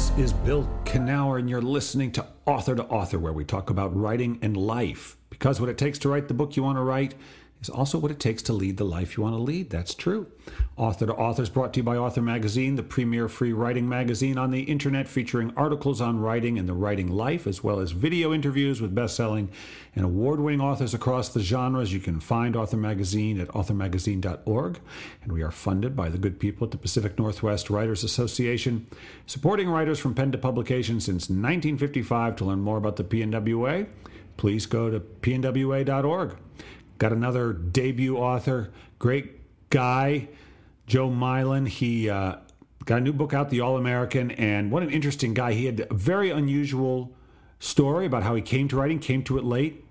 This is Bill Kenower, and you're listening to Author to Author, where we talk about writing and life. Because what it takes to write the book you want to write is also what it takes to lead the life you want to lead. That's true. Author to Author is brought to you by Author Magazine, the premier free writing magazine on the internet featuring articles on writing and the writing life, as well as video interviews with best-selling and award-winning authors across the genres. You can find Author Magazine at authormagazine.org, and we are funded by the good people at the Pacific Northwest Writers Association, supporting writers from pen to publication since 1955. To learn more about the PNWA, please go to pnwa.org. Got another debut author, great guy, Joe Milan. He uh, got a new book out, The All American, and what an interesting guy. He had a very unusual story about how he came to writing, came to it late.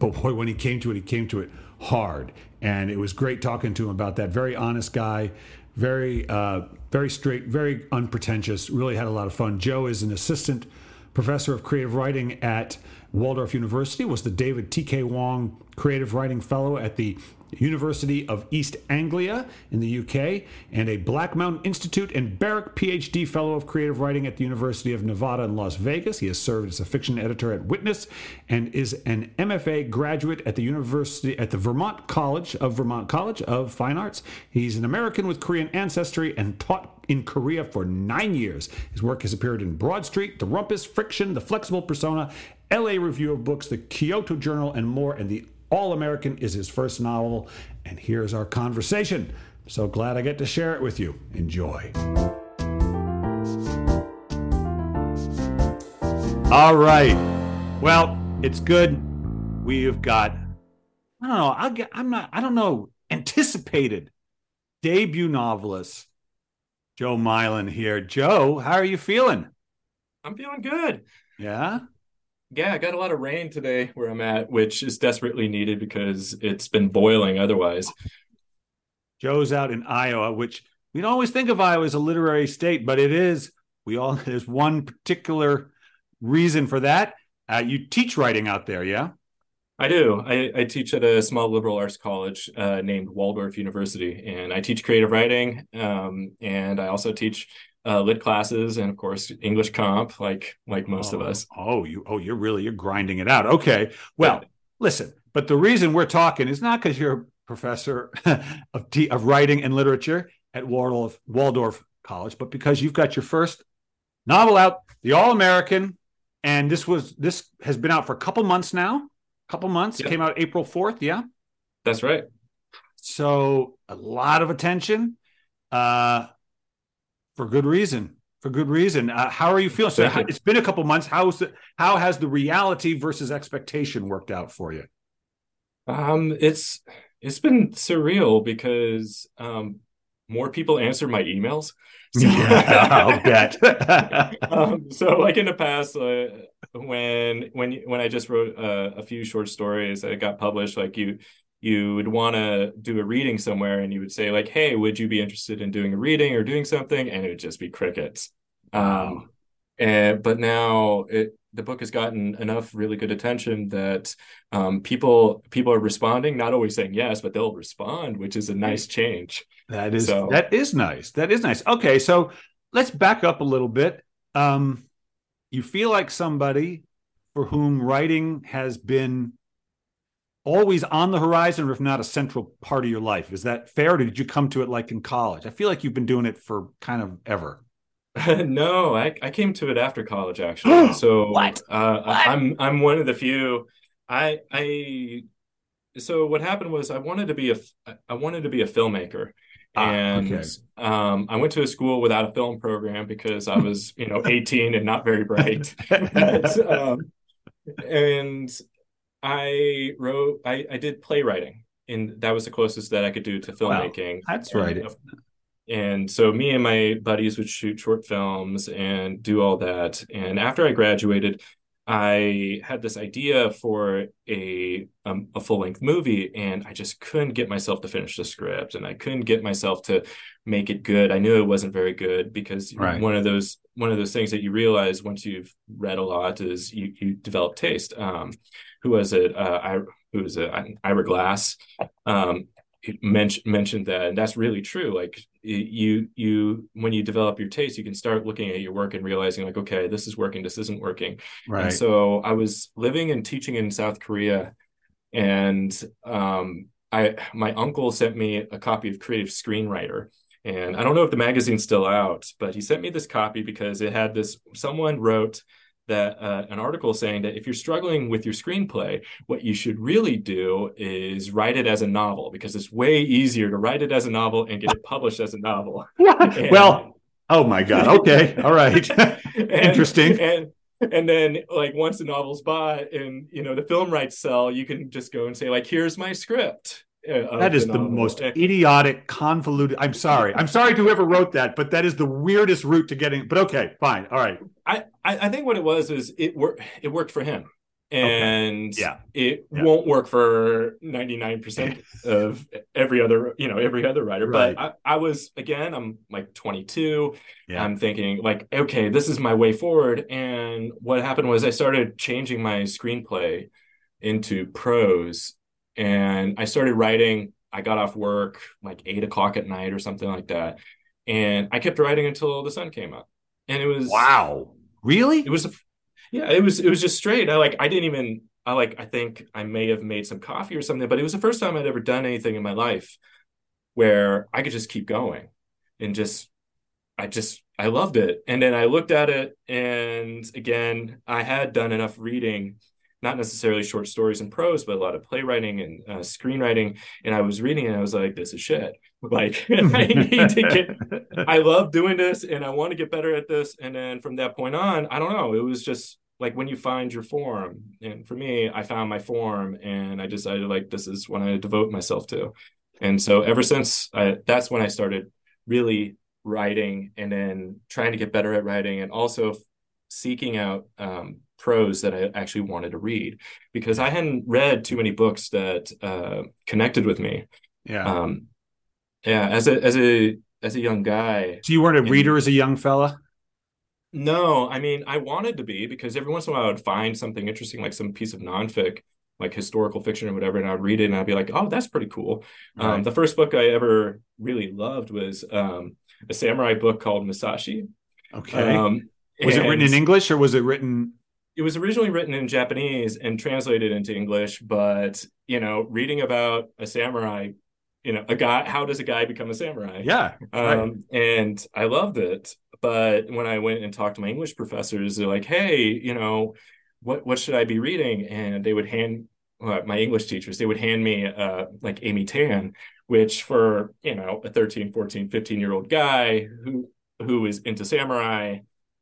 But boy, when he came to it, he came to it hard. And it was great talking to him about that. Very honest guy, very, uh, very straight, very unpretentious. Really had a lot of fun. Joe is an assistant professor of creative writing at Waldorf University, was the David T.K. Wong Creative Writing Fellow at the University of East Anglia in the UK, and a Black Mountain Institute and Barrick PhD Fellow of Creative Writing at the University of Nevada in Las Vegas. He has served as a fiction editor at Witness and is an MFA graduate at the University at the Vermont College of Vermont College of Fine Arts. He's an American with Korean ancestry and taught in Korea for nine years. His work has appeared in Broad Street, The Rumpus, Friction, The Flexible Persona, LA Review of Books, The Kyoto Journal, and more. And The All American is his first novel. And here's our conversation. So glad I get to share it with you. Enjoy. All right. Well, it's good. We have got, I don't know, I'll get, I'm not, I don't know, anticipated debut novelist Joe Milan here. Joe, how are you feeling? I'm feeling good. Yeah. Yeah, I got a lot of rain today where I'm at, which is desperately needed because it's been boiling otherwise. Joe's out in Iowa, which we don't always think of Iowa as a literary state, but it is. We all there's one particular reason for that. Uh, you teach writing out there, yeah? I do. I, I teach at a small liberal arts college uh, named Waldorf University, and I teach creative writing. Um, and I also teach uh, lit classes and, of course, English comp, like like most oh, of us. Oh, you oh you're really you're grinding it out. Okay. Well, listen, but the reason we're talking is not because you're a professor of of writing and literature at Waldorf Waldorf College, but because you've got your first novel out, The All American, and this was this has been out for a couple months now. Couple months. Yeah. Came out April fourth. Yeah. That's right. So a lot of attention, uh, for good reason. For good reason. Uh, how are you feeling? So you. it's been a couple months. How's the, how has the reality versus expectation worked out for you? Um, it's it's been surreal because um, more people answer my emails. So- I'll bet. um, so like in the past uh, when when when i just wrote uh, a few short stories that got published like you you would want to do a reading somewhere and you would say like hey would you be interested in doing a reading or doing something and it would just be crickets um and but now it the book has gotten enough really good attention that um, people people are responding not always saying yes but they'll respond which is a nice change That is So- that is nice. That is nice. Okay, so let's back up a little bit. Um, you feel like somebody for whom writing has been always on the horizon, or if not a central part of your life. Is that fair? Or did you come to it like in college? I feel like you've been doing it for kind of ever. no, I, I came to it after college actually. So What? Uh, I- I'm I'm one of the few. I I so what happened was I wanted to be a I wanted to be a filmmaker. Ah, And okay. um, I went to a school without a film program because I was, you know, 18 and not very bright. But, um, and I wrote, I, I did playwriting, and that was the closest that I could do to filmmaking. that's And- right. And so me and my buddies would shoot short films and do all that. And after I graduated, I had this idea for a um, a full length movie, and I just couldn't get myself to finish the script, and I couldn't get myself to make it good. I knew it wasn't very good because Right. one of those one of those things that you realize once you've read a lot is you you develop taste. Um, who was it? Uh, I who was it? Ira Glass. Um, mentioned mentioned that and that's really true. Like you you when you develop your taste you can start looking at your work and realizing like okay this is working this isn't working. Right. and so i was living and teaching in south korea and um i my uncle sent me a copy of creative screenwriter. And i don't know if the magazine's still out but he sent me this copy because it had this someone wrote that uh, an article saying that if you're struggling with your screenplay, what you should really do is write it as a novel because it's way easier to write it as a novel and get it published as a novel. and, well, oh my god. Okay, all right, interesting. And, and then like once the novel's bought and you know the film rights sell, you can just go and say like, here's my script. Uh, that is the, most idiotic, convoluted. I'm sorry. I'm sorry to whoever wrote that, but that is the weirdest route to getting. But okay, fine, all right. I I think what it was is it worked. It worked for him, and okay. yeah, it yeah. won't work for 99 percent of every other you know every other writer. Right. But I, I was again, I'm like 22. Yeah. I'm thinking like, okay, this is my way forward. And what happened was I started changing my screenplay into prose and I started writing. I got off work like eight o'clock at night or something like that, and I kept writing until the sun came up. And it was wow, really? It was, yeah, it was it was just straight. I like I didn't even I like I think I may have made some coffee or something, but it was the first time I'd ever done anything in my life where I could just keep going and just I just I loved it. And then I looked at it and again, I had done enough reading not necessarily short stories and prose, but a lot of playwriting and uh, screenwriting. And I was reading and I was like, this is shit. Like, I need to get, I love doing this and I want to get better at this. And then from that point on, I don't know, it was just like when you find your form. And for me, I found my form and I decided like, this is what I devote myself to. And so ever since I, that's when I started really writing and then trying to get better at writing and also seeking out um, prose that I actually wanted to read because I hadn't read too many books that uh, connected with me. Yeah. Um, yeah. As a as a as a young guy. So you weren't a and, reader as a young fella. No, I mean I wanted to be because every once in a while I would find something interesting, like some piece of nonfic, like historical fiction or whatever, and I'd read it and I'd be like, oh, that's pretty cool. Um, right. Um, the first book I ever really loved was um, a samurai book called Musashi. Okay. Um, was it written in English or was it written it was originally written in Japanese and translated into English, but you know, reading about a samurai, you know, a guy, how does a guy become a samurai? Yeah. Um, right. and I loved it. But when I went and talked to my English professors, they're like, hey, you know, what what should I be reading? And they would hand uh, my English teachers, they would hand me uh, like Amy Tan, which for, you know, a 13, 14, 15 year old guy who who is into samurai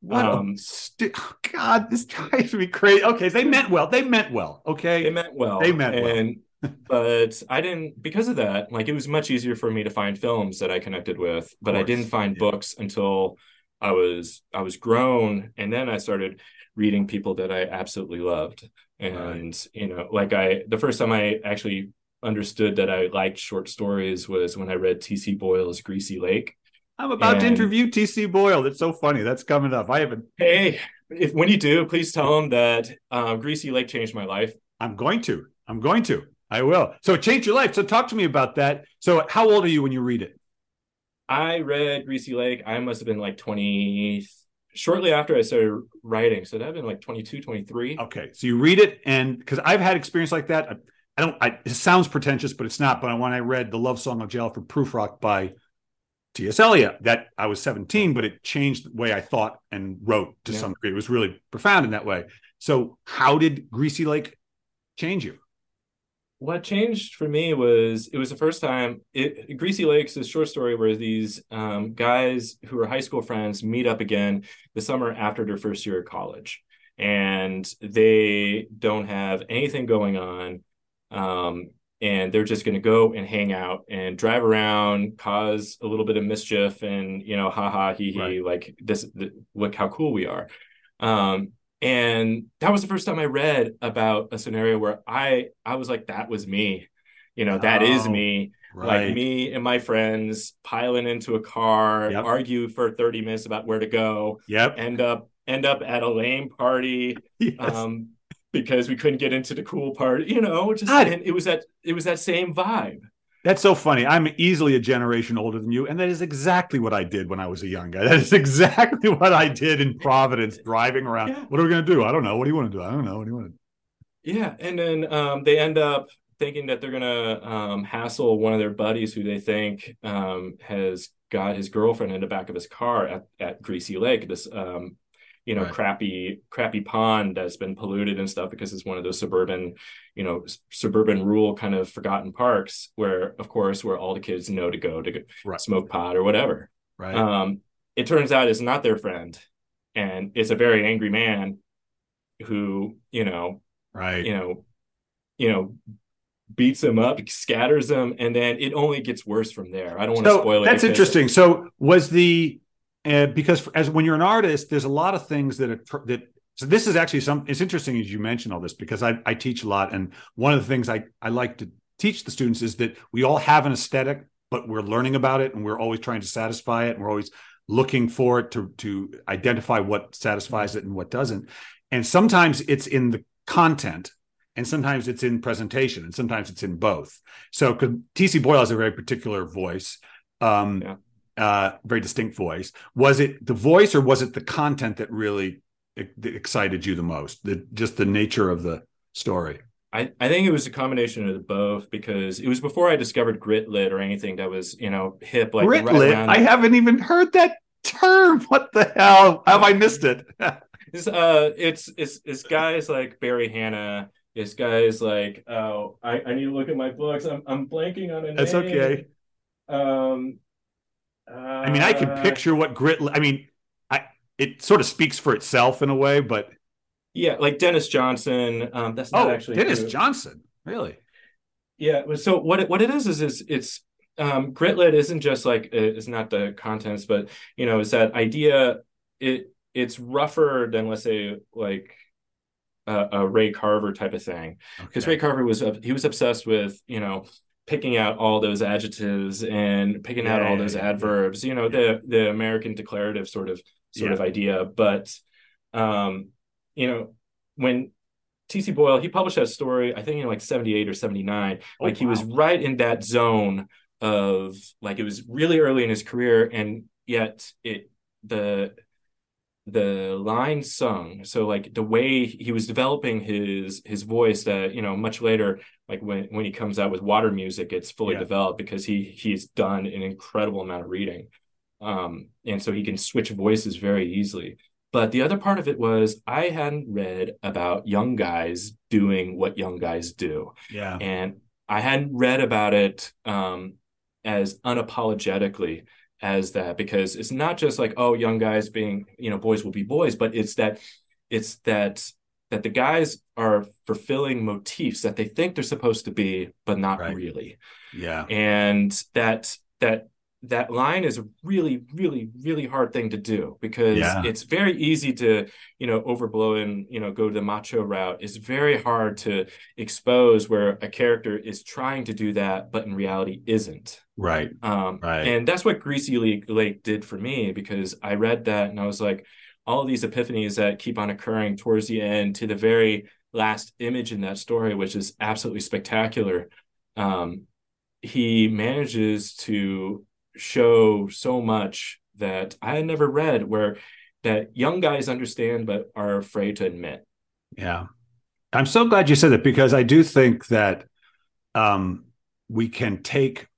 what um, st- oh God, this drives me crazy. Okay, they meant well. They meant well. Okay, they meant well. They meant and, well. but I didn't because of that. Like it was much easier for me to find films that I connected with, but I didn't find yeah. books until I was I was grown, and then I started reading people that I absolutely loved. And right. you know, like I the first time I actually understood that I liked short stories was when I read T.C. Boyle's Greasy Lake. I'm about and, to interview TC Boyle. That's so funny. That's coming up. I haven't. Hey, if when you do, please tell him that um, Greasy Lake changed my life. I'm going to. I'm going to. I will. So it changed your life. So talk to me about that. So how old are you when you read it? I read Greasy Lake. I must have been like 20 shortly after I started writing. So that had been like 22, 23. Okay. So you read it and because I've had experience like that. I, I don't I, it sounds pretentious, but it's not. But when I read The Love Song of J. Alfred Prufrock by T.S. Eliot. That I was 17, but it changed the way I thought and wrote to yeah. some degree. It was really profound in that way. So, how did Greasy Lake change you? What changed for me was it was the first time. It, Greasy Lake's is a short story where these um, guys who are high school friends meet up again the summer after their first year of college, and they don't have anything going on. Um, and they're just going to go and hang out and drive around, cause a little bit of mischief, and you know, ha ha, he he, right. like this. look how cool we are. Um, and that was the first time I read about a scenario where I I was like, that was me. You know, that oh, is me. Right. Like me and my friends piling into a car, yep. argue for 30 minutes about where to go. Yep. End up end up at a lame party. Yes. Um, because we couldn't get into the cool part, you know, just and it was that it was that same vibe. That's so funny. I'm easily a generation older than you, and that is exactly what I did when I was a young guy. That is exactly what I did in Providence, driving around. Yeah. What are we going to do? I don't know. What do you want to do? I don't know. What do you want to do? Yeah, and then um, they end up thinking that they're going to um, hassle one of their buddies who they think um, has got his girlfriend in the back of his car at, at Greasy Lake, this um, you know right. crappy crappy pond that's been polluted and stuff because it's one of those suburban you know suburban rural kind of forgotten parks where of course where all the kids know to go to right. smoke pot or whatever right um it turns out it's not their friend and it's a very angry man who you know right you know you know beats him up, scatters him, and then it only gets worse from there. I don't want so to spoil it. That's interesting. So was the uh, because as when you're an artist, there's a lot of things that are, that. So this is actually some. It's interesting as you mention all this because I I teach a lot, and one of the things I I like to teach the students is that we all have an aesthetic, but we're learning about it, and we're always trying to satisfy it, and we're always looking for it to to identify what satisfies it and what doesn't. And sometimes it's in the content and sometimes it's in presentation and sometimes it's in both so tc boyle has a very particular voice um, yeah. Uh, very distinct voice was it the voice or was it the content that really excited you the most the just the nature of the story I, I think it was a combination of both because it was before I discovered grit lit or anything that was you know hip like grit lit. I haven't even heard that term. What the hell have I missed it? it's uh, it's it's it's guys like Barry Hannah this guy's like, oh, I, I need to look at my books. I'm I'm blanking on a name. That's okay. Um, uh, I mean, I can uh, picture what grit. I mean, I it sort of speaks for itself in a way, but yeah, like Denis Johnson. Um, that's not oh, actually Denis true. Johnson, really. Yeah. So what it, what it is is is it's um, gritlit isn't just like it's not the contents, but you know, it's that idea. It it's rougher than let's say like a, a Ray Carver type of thing because okay. Ray Carver was he was obsessed with you know picking out all those adjectives and picking yeah, out all those yeah, adverbs you know the the American declarative sort of sort of idea. But um you know when TC Boyle he published that story I think in like 78 or 79 oh, like wow. he was right in that zone of like it was really early in his career and yet it the the line sung. So like the way he was developing his his voice that you know much later like when when he comes out with water music it's fully yeah. developed because he he's done an incredible amount of reading. Um and so he can switch voices very easily. But the other part of it was i hadn't read about young guys doing what young guys do. Yeah. And i hadn't read about it um as unapologetically as that because it's not just like oh young guys being you know boys will be boys but it's that it's that that the guys are fulfilling motifs that they think they're supposed to be but not right. really yeah and that that that line is a really really really hard thing to do because yeah. it's very easy to you know overblow and you know go to the macho route. It's very hard to expose where a character is trying to do that but in reality isn't. Right. Um right. and that's what greasy lake, lake did for me because i read that and i was like all of these epiphanies that keep on occurring towards the end to the very last image in that story which is absolutely spectacular um he manages to show so much that I had never read where that young guys understand but are afraid to admit. Yeah. I'm so glad you said that because I do think that um, we can take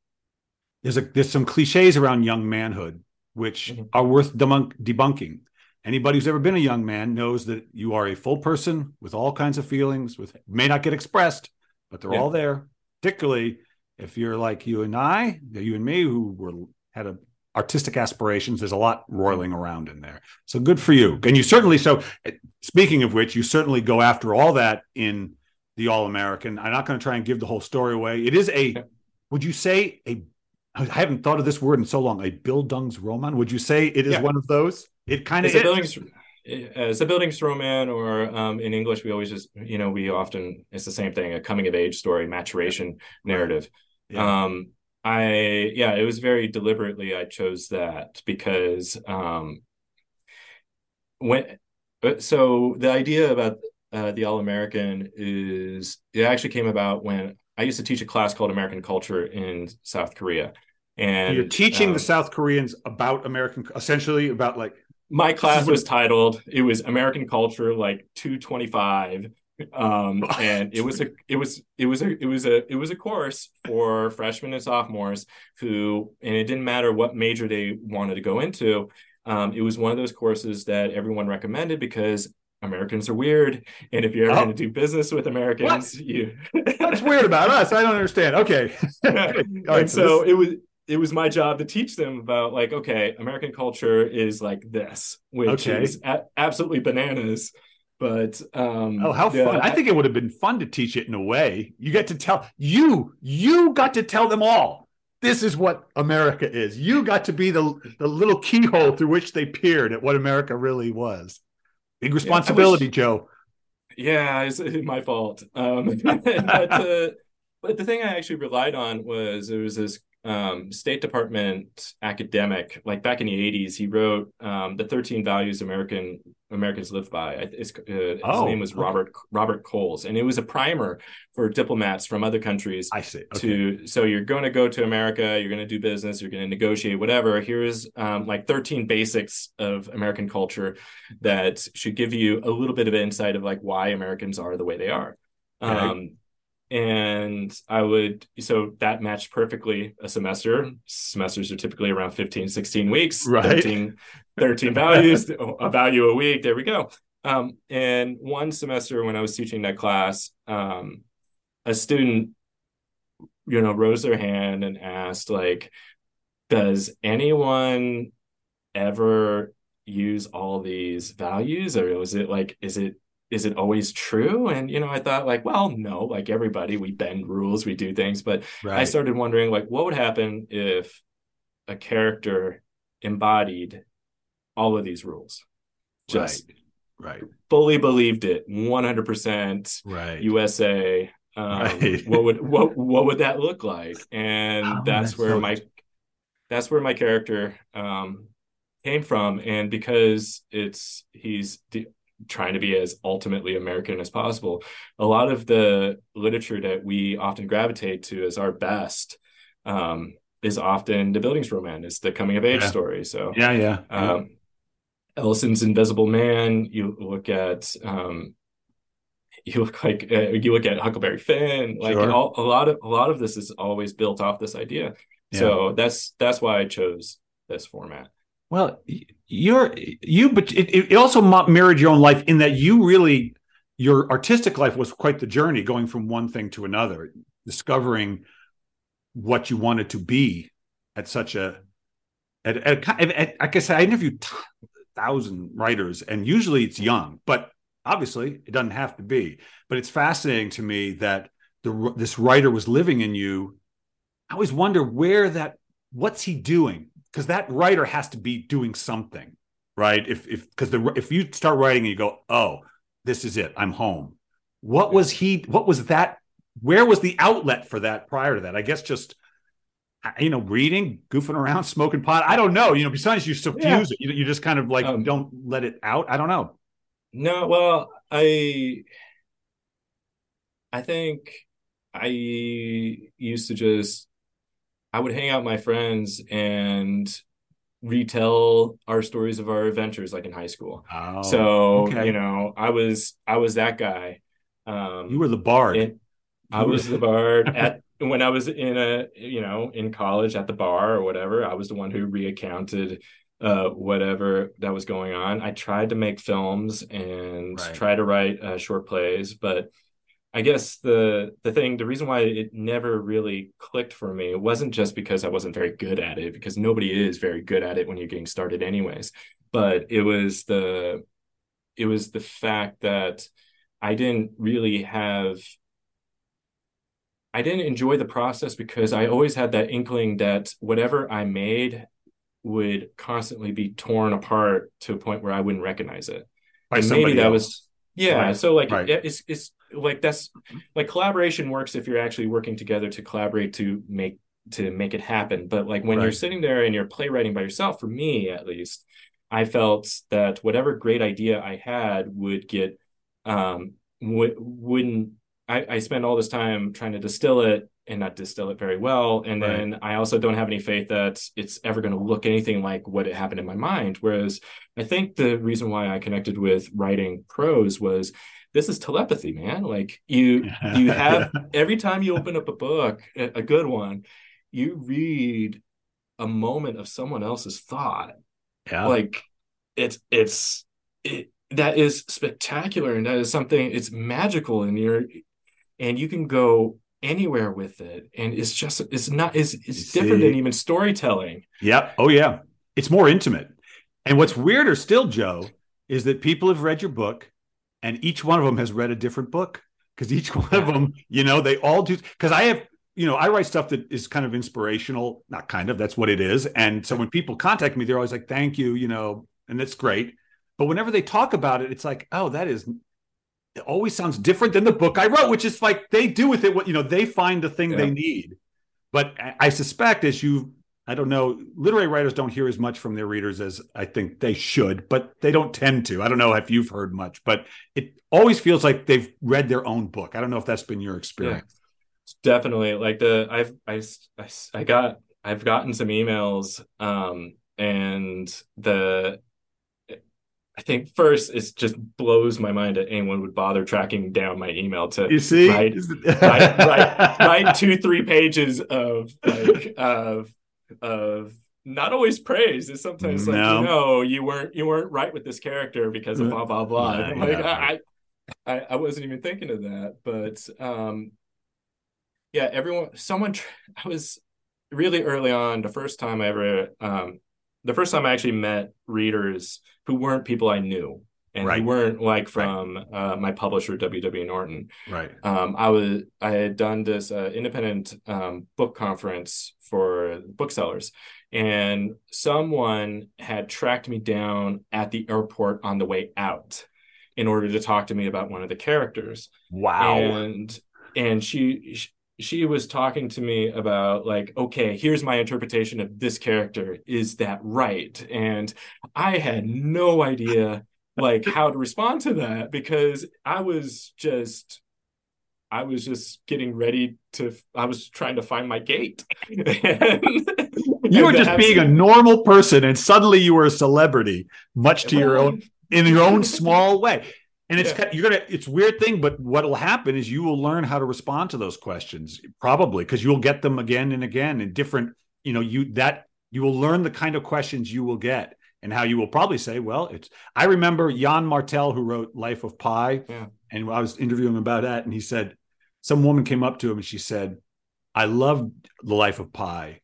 there's a there's some cliches around young manhood which mm-hmm. are worth debunk, debunking. Anybody who's ever been a young man knows that you are a full person with all kinds of feelings, with may not get expressed, but they're yeah. all there. Particularly if you're like you and I, you and me, who were had a artistic aspirations, there's a lot roiling around in there. So good for you. And you certainly so. Speaking of which, you certainly go after all that in the All American. I'm not going to try and give the whole story away. It is a. Would you say a? I haven't thought of this word in so long. A Bildungsroman. Would you say it is yeah. one of those? It kind of is. Bildungs, it's a Bildungsroman, or um, in English, we always just, you know, we often, it's the same thing, a coming of age story, maturation narrative. Yeah. Um, I, yeah, it was very deliberately I chose that because um, when, uh, so the idea about uh, the All American is it actually came about when I used to teach a class called American Culture in South Korea. And you're teaching um, the South Koreans about American, essentially about like. My class was titled, it was American Culture, like 225 um and it was a it was it was a it was a it was a course for freshmen and sophomores who and it didn't matter what major they wanted to go into um it was one of those courses that everyone recommended because Americans are weird, and if you're ever oh. going to do business with Americans, what? you what's weird about us? I don't understand. Okay, and so this... it was it was my job to teach them about like okay, American culture is like this, which okay. is a- absolutely bananas. But um, oh, how fun! I, I think it would have been fun to teach it in a way. You get to tell you you got to tell them all this is what America is. You got to be the the little keyhole through which they peered at what America really was. Big responsibility, yeah, wish, Joe. Yeah, it's, it's my fault. Um, but, uh, but the thing I actually relied on was there was this um, State Department academic, like back in the '80s, he wrote um, the 13 Values American Americans Live By. uh, his oh, name was okay. Robert Robert Kohls, and it was a primer for diplomats from other countries. I see. Okay. To so you're going to go to America, you're going to do business, you're going to negotiate, whatever. Here's um, like 13 basics of American culture that should give you a little bit of insight of like why Americans are the way they are. Okay. Um, and I would so that matched perfectly a semester. Semesters are typically around 15, 16 weeks, right. 13, 13 values, a value a week. There we go. Um, and one semester when I was teaching that class, um, a student, you know, rose their hand and asked, like, does anyone ever use all these values or was it like is it is it always true? And you know, I thought like, well, no, like everybody, we bend rules, we do things. But right. I started wondering like, what would happen if a character embodied all of these rules? Just right, right. fully believed it, one hundred percent. Right, USA. Um, right. what would what what would that look like? And oh, that's, that's, where so my that's where my character um, came from. And because it's he's trying to be as ultimately American as possible. A lot of the literature that we often gravitate to as our best um, is often the Bildungs Bildungsroman, it's the coming of age yeah. story. So yeah, yeah. yeah. Um, Ellison's Invisible Man. You look at um, you look like uh, you look at Huckleberry Finn. Like sure. all, a lot of a lot of this is always built off this idea. Yeah. So that's that's why I chose this format. Well, you're you, but it, it also mirrored your own life in that you really your artistic life was quite the journey, going from one thing to another, discovering what you wanted to be at such a at, at, at, like I said, I interviewed thousand writers, and usually it's young, but obviously it doesn't have to be. But it's fascinating to me that the this writer was living in you. I always wonder where that what's he doing because that writer has to be doing something, right? If if because the if you start writing and you go, oh, this is it, I'm home. What was he? What was that? Where was the outlet for that prior to that? I guess just you know, reading, goofing around, smoking pot. I don't know. You know, besides you suffuse yeah. it, you, you just kind of like um, don't let it out. I don't know. No, well, I I think I used to just I would hang out with my friends and retell our stories of our adventures like in high school. Oh, so, okay. you know, I was I was that guy. Um You were the bard. I was the bard at when I was in a you know in college at the bar or whatever. I was the one who reaccounted uh whatever that was going on. I tried to make films and right. try to write uh, short plays, but I guess the the thing, the reason why it never really clicked for me, it wasn't just because I wasn't very good at it, because nobody is very good at it when you're getting started, anyways. But it was the it was the fact that I didn't really have I didn't enjoy the process because I always had that inkling that whatever I made would constantly be torn apart to a point where I wouldn't recognize it. Maybe that else. was yeah. Right. So like right. it's it's like that's like collaboration works if you're actually working together to collaborate to make to make it happen but like when right. you're sitting there and you're playwriting by yourself for me at least i felt that whatever great idea i had would get um w- wouldn't I, I spend all this time trying to distill it and not distill it very well. And Right. then I also don't have any faith that it's ever going to look anything like what it happened in my mind. Whereas I think the reason why I connected with writing prose was this is telepathy, man. Like you you have every time you open up a book, a good one, you read a moment of someone else's thought yeah. like it's it's it that is spectacular and that is something it's magical and you're and you can go anywhere with it and it's just it's not it's it's You different see? than even storytelling Yep. Oh, yeah. It's more intimate. And what's weirder still, Joe, is that people have read your book and each one of them has read a different book because each one of them, you know, they all do. Because I have, you know, I write stuff that is kind of inspirational, not kind of, that's what it is. And so when people contact me, they're always like, thank you, you know, and that's great. But whenever they talk about it, it's like, oh, that is, it always sounds different than the book I wrote, which is like they do with it what, you know, they find the thing they need. But I- I suspect as you I don't know. Literary writers don't hear as much from their readers as I think they should, but they don't tend to. I don't know if you've heard much, but it always feels like they've read their own book. I don't know if that's been your experience. definitely like the I've I, I I got I've gotten some emails um and the I think first it just blows my mind that anyone would bother tracking down my email to You see, write right, right, write two, three pages of like of of not always praise. It's sometimes like No. you know you weren't you weren't right with this character because of blah blah blah. Yeah, like yeah. I, I I wasn't even thinking of that, but um, yeah, everyone, someone. I was really early on. The first time I ever um, the first time I actually met readers who weren't people I knew. And Right. weren't like from uh, my publisher WW Norton right. um, I was I had done this uh, independent um, book conference for booksellers, and someone had tracked me down at the airport on the way out in order to talk to me about one of the characters, Wow. and and she. She was talking to me about like, okay, here's my interpretation of this character. Is that right? And I had no idea like how to respond to that because I was just I was just getting ready to I was trying to find my gate. you were just being a normal person, and suddenly you were a celebrity, much to your own in your own small way. And it's Yeah. kind- you're gonna it's a weird thing, but what'll happen is you will learn how to respond to those questions, probably because you'll get them again and again in different, you know, you that you will learn the kind of questions you will get and how you will probably say, well, it's I remember Yann Martel who wrote Life of Pi, Yeah. and I was interviewing him about that, and he said some woman came up to him and she said, I loved the Life of Pi,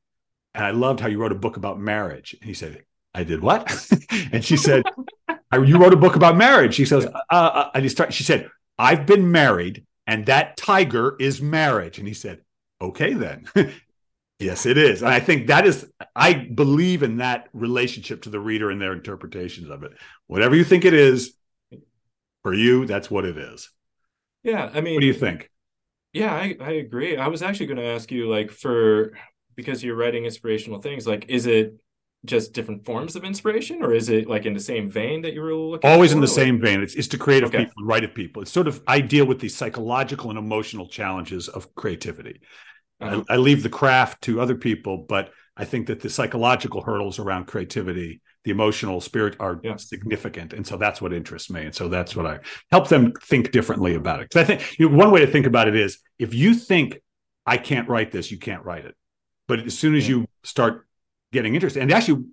and I loved how you wrote a book about marriage. And he said, I did what? and she said, "I- You wrote a book about marriage. She says, uh, uh, and he start, she said, I've been married, and that tiger is marriage. And he said, Okay, then. yes, it is. And I think that is, I believe in that relationship to the reader and their interpretations of it. Whatever you think it is, for you, that's what it is. Yeah, I mean What do you think? Yeah, I, I agree. I was actually going to ask you like for because you're writing inspirational things, like is it just different forms of inspiration or is it like in the same vein that you were looking Always for? in the same vein. It's, it's to creative Okay. people, write of people. It's sort of, I deal with the psychological and emotional challenges of creativity. I, I leave the craft to other people, but I think that the psychological hurdles around creativity, the emotional spirit are Yeah. significant. And so that's what interests me. And so that's what I help them think differently about it. Because I think you know, one way to think about it is if you think, I can't write this, you can't write it. But as soon as Yeah. you start getting interested, and actually,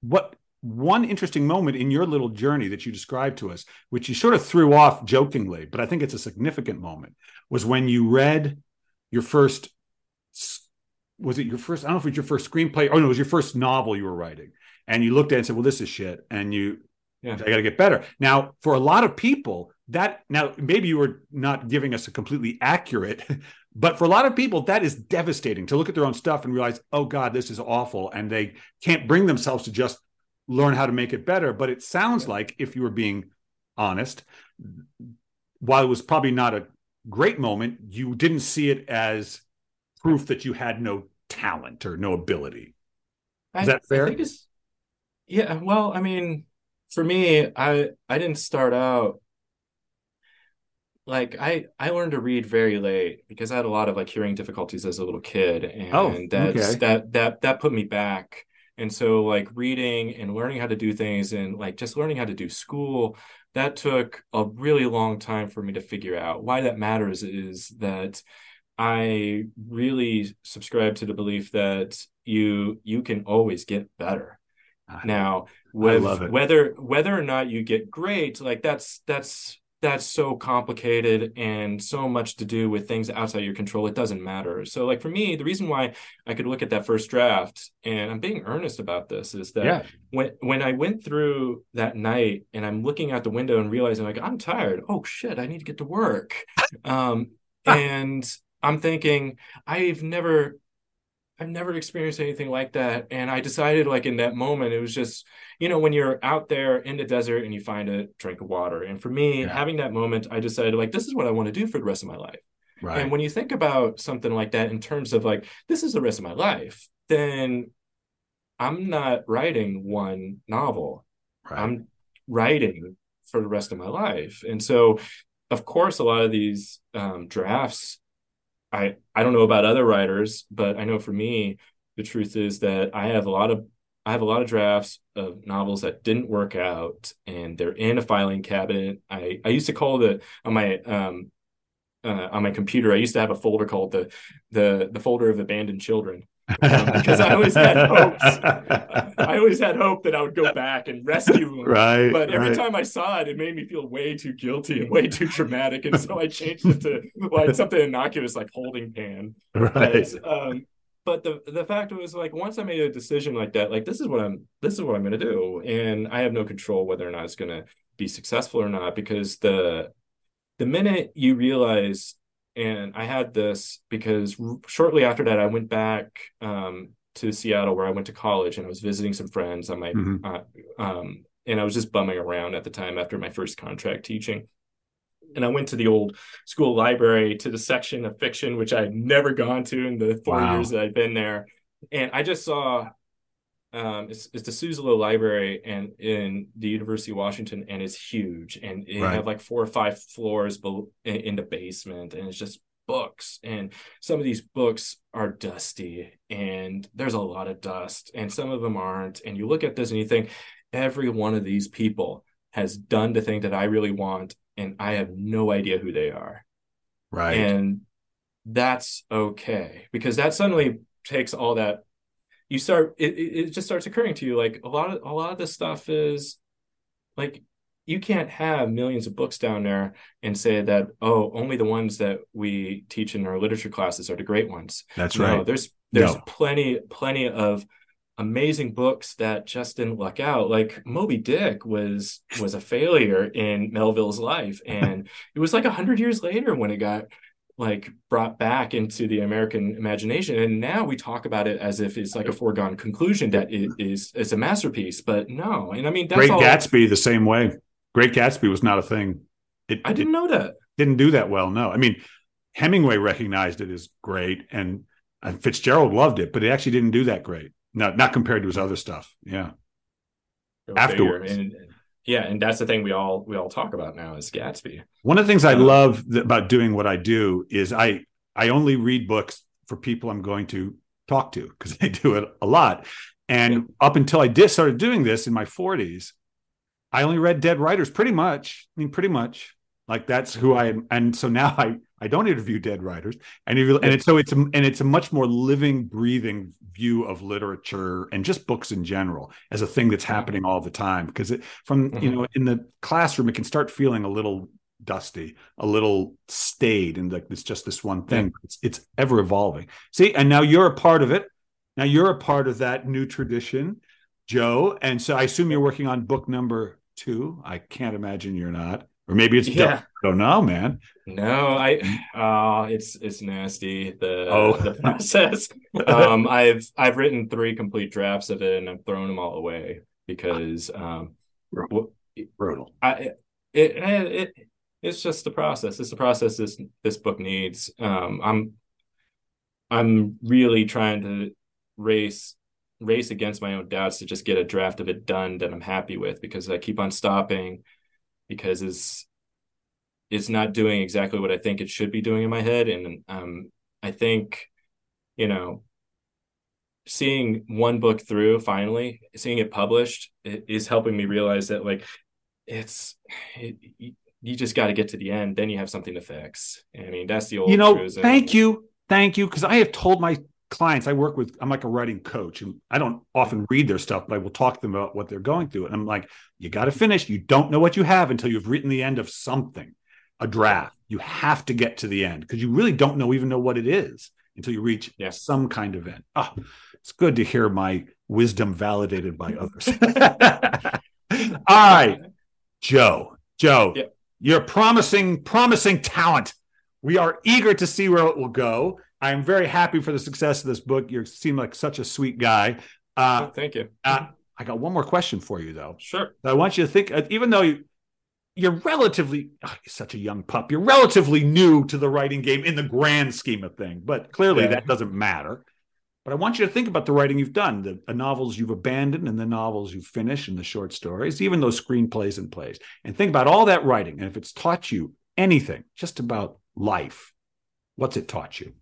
what one interesting moment in your little journey that you described to us, which you sort of threw off jokingly, but I think it's a significant moment, was when you read your first was it your first? I don't know if it was your first screenplay. Oh no, it was your first novel you were writing, and you looked at it and said, "Well, this is shit," and you, Yeah. I got to get better. Now, for a lot of people, that now maybe you were not giving us a completely accurate, but for a lot of people, that is devastating to look at their own stuff and realize, "Oh God, this is awful," and they can't bring themselves to just learn how to make it better. But it sounds like, if you were being honest, while it was probably not a great moment, you didn't see it as proof that you had no talent or no ability. I, Is that I fair? think it's, yeah, well, I mean, for me, I I didn't start out. like I I learned to read very late because I had a lot of like hearing difficulties as a little kid, oh, and Oh, that's okay. that that that put me back. And so like reading and learning how to do things and like just learning how to do school, that took a really long time for me to figure out. Why that matters is that I really subscribe to the belief that you you can always get better. Now, with whether whether or not you get great, like that's that's that's so complicated and so much to do with things outside your control. It doesn't matter. So, like for me, the reason why I could look at that first draft, and I'm being earnest about this, is that Yeah. when when I went through that night and I'm looking out the window and realizing like I'm tired. Oh shit, I need to get to work. Um, and I'm thinking I've never I've never experienced anything like that. And I decided, like, in that moment, it was just, you know, when you're out there in the desert and you find a drink of water. And for me, Yeah. having that moment, I decided, like, this is what I want to do for the rest of my life. Right. And when you think about something like that in terms of, like, this is the rest of my life, then I'm not writing one novel. right. I'm writing for the rest of my life. And so, of course, a lot of these um, drafts, I I don't know about other writers, but I know for me, the truth is that I have a lot of I have a lot of drafts of novels that didn't work out, and they're in a filing cabinet. I I used to call the on my um uh, on my computer. I used to have a folder called the the the folder of abandoned children um, because I always had hopes. I always had hope that I would go back and rescue them. right. But every right. time I saw it, it made me feel way too guilty and way too dramatic. And so I changed it to like something innocuous like holding pan. Right. But, um, but the the fact was like once I made a decision like that, like this is what I'm this is what I'm gonna do. And I have no control whether or not it's gonna be successful or not because the the minute you realize and I had this because shortly after that I went back um to Seattle where I went to college and I was visiting some friends on my Mhm. uh, um and I was just bumming around at the time after my first contract teaching. And I went to the old school library to the section of fiction, which I had never gone to in the four Wow. years that I'd been there. And I just saw um, it's, it's the Suzzallo Library and in the University of Washington, and it's huge. And it Right. have like four or five floors bel in, in the basement, and it's just books. And some of these books are dusty, and there's a lot of dust, and some of them aren't. And you look at this and you think, every one of these people has done the thing that I really want, and I have no idea who they are. Right. And that's okay because that suddenly takes all that you start it, it just starts occurring to you like a lot of a lot of this stuff is like you can't have millions of books down there and say that oh only the ones that we teach in our literature classes are the great ones That's no right. there's there's No. plenty plenty of amazing books that just didn't luck out like moby dick was was a failure in melville's life and it was like a hundred years later when it got like brought back into the american imagination and now we talk about it as if it's like a foregone conclusion that it is it's a masterpiece but no and i mean that's Great Gatsby the same way. Great Gatsby was not a thing. It, i didn't it know that didn't do that well. No, I mean Hemingway recognized it as great, and, and Fitzgerald loved it, but it actually didn't do that great. Not not compared to his other stuff. Yeah. Go Afterwards. and yeah and that's the thing we all we all talk about now is gatsby One of the things I Um, love th- about doing what I do is I I only read books for people I'm going to talk to because I do it a lot. And up until I did started doing this in my 40s, I only read dead writers pretty much. I mean, pretty much. Like that's who I am. And so now I I don't interview dead writers. And if and it's so it's a, and it's a much more living, breathing view of literature and just books in general as a thing that's happening all the time. Because it, from you Mhm. know in the classroom, it can start feeling a little dusty, a little staid, and like it's just this one thing. It's it's ever evolving. See, and now you're a part of it. Now you're a part of that new tradition, Joe. And so I assume you're working on book number two. I can't imagine you're not, or maybe it's Yeah. done. I don't know, man. No, I uh it's it's nasty the Oh. the process. um I've I've written three complete drafts of it and I've thrown them all away because um w- Brutal. I it, it it it's just the process. It's the process this this book needs. Um I'm I'm really trying to race race against my own doubts to just get a draft of it done that I'm happy with because I keep on stopping because it's it's not doing exactly what I think it should be doing in my head. And um, I think, you know, seeing one book through finally, seeing it published, it is helping me realize that like it's it, you just got to get to the end, then you have something to fix. I mean, that's the old. You know, thank you, thank you, because I have told my clients I work with, I'm like a writing coach, and I don't often read their stuff, but I will talk to them about what they're going through. And I'm like, you got to finish. You don't know what you have until you've written the end of something, a draft. You have to get to the end because you really don't know even know what it is until you reach yeah. some kind of end. Oh, it's good to hear my wisdom validated by others. All right, Joe. Joe, yeah. you're promising, promising talent. We are eager to see where it will go. I'm very happy for the success of this book. You seem like such a sweet guy. Uh, Thank you. Uh, I got one more question for you, though. Sure. I want you to think, uh, even though you, you're relatively oh, you're such a young pup, you're relatively new to the writing game in the grand scheme of things, but clearly yeah. that doesn't matter. But I want you to think about the writing you've done, the, the, novels you've abandoned and the novels you've finished and the short stories, even those screenplays and plays. And think about all that writing. And if it's taught you anything just about life, what's it taught you?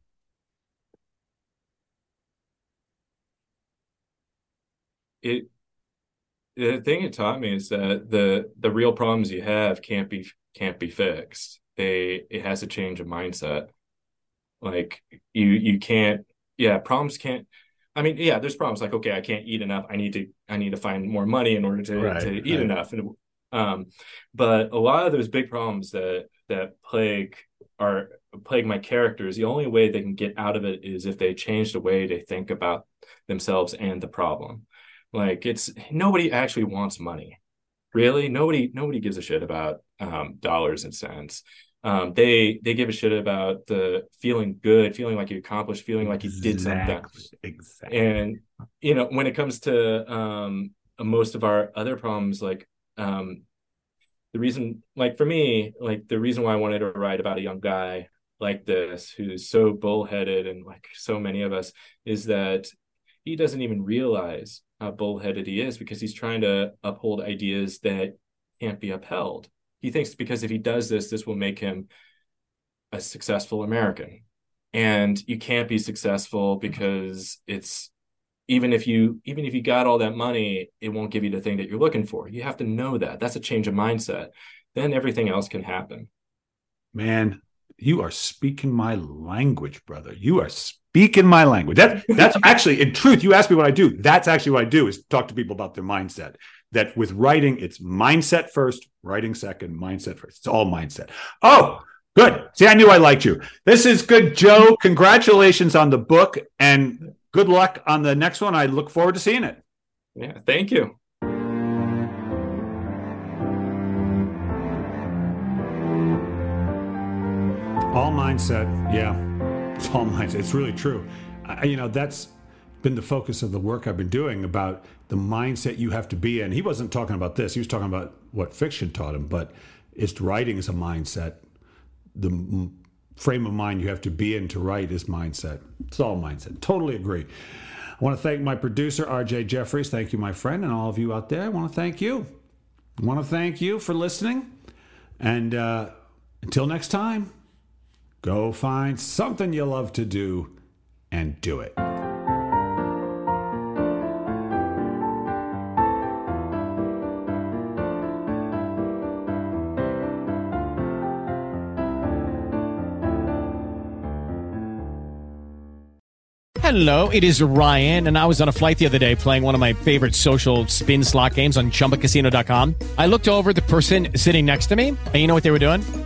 It the thing it taught me is that the the real problems you have can't be can't be fixed. They it has to change a mindset. Like you you can't yeah problems can't. I mean yeah there's problems like okay I can't eat enough I need to I need to find more money in order to right, to eat right. enough and um but a lot of those big problems that that plague are plague my characters the only way they can get out of it is if they change the way they think about themselves and the problem like it's nobody actually wants money. Really, nobody nobody gives a shit about um, dollars and cents. Um, they they give a shit about the feeling good, feeling like you accomplished, feeling like you did something. Exactly. And you know, when it comes to um, most of our other problems, like um, the reason, like for me, like the reason why I wanted to write about a young guy like this who's so bullheaded and like so many of us is that he doesn't even realize how bullheaded he is because he's trying to uphold ideas that can't be upheld. He thinks because if he does this, this will make him a successful American. And you can't be successful because it's even if you even if you got all that money, it won't give you the thing that you're looking for. You have to know that. That's a change of mindset. Then everything else can happen. Man, you are speaking my language, brother. You are speaking my language. That, that's actually, in truth, you ask me what I do. That's actually what I do is talk to people about their mindset. That with writing, it's mindset first, writing second, mindset first. It's all mindset. Oh, good. See, I knew I liked you. This is good, Joe. Congratulations on the book and good luck on the next one. I look forward to seeing it. Yeah, thank you. All mindset. Yeah. It's all mindset. It's really true. I, you know, that's been the focus of the work I've been doing about the mindset you have to be in. He wasn't talking about this. He was talking about what fiction taught him, but it's writing is a mindset. The frame of mind you have to be in to write is mindset. It's all mindset. Totally agree. I want to thank my producer, RJ Jeffries. Thank you, my friend, and all of you out there. I want to thank you. I want to thank you for listening. And uh, until next time. Go find something you love to do and do it. Hello, it is Ryan, and I was on a flight the other day playing one of my favorite social spin slot games on chumbacasino.com. I looked over the person sitting next to me, and you know what they were doing?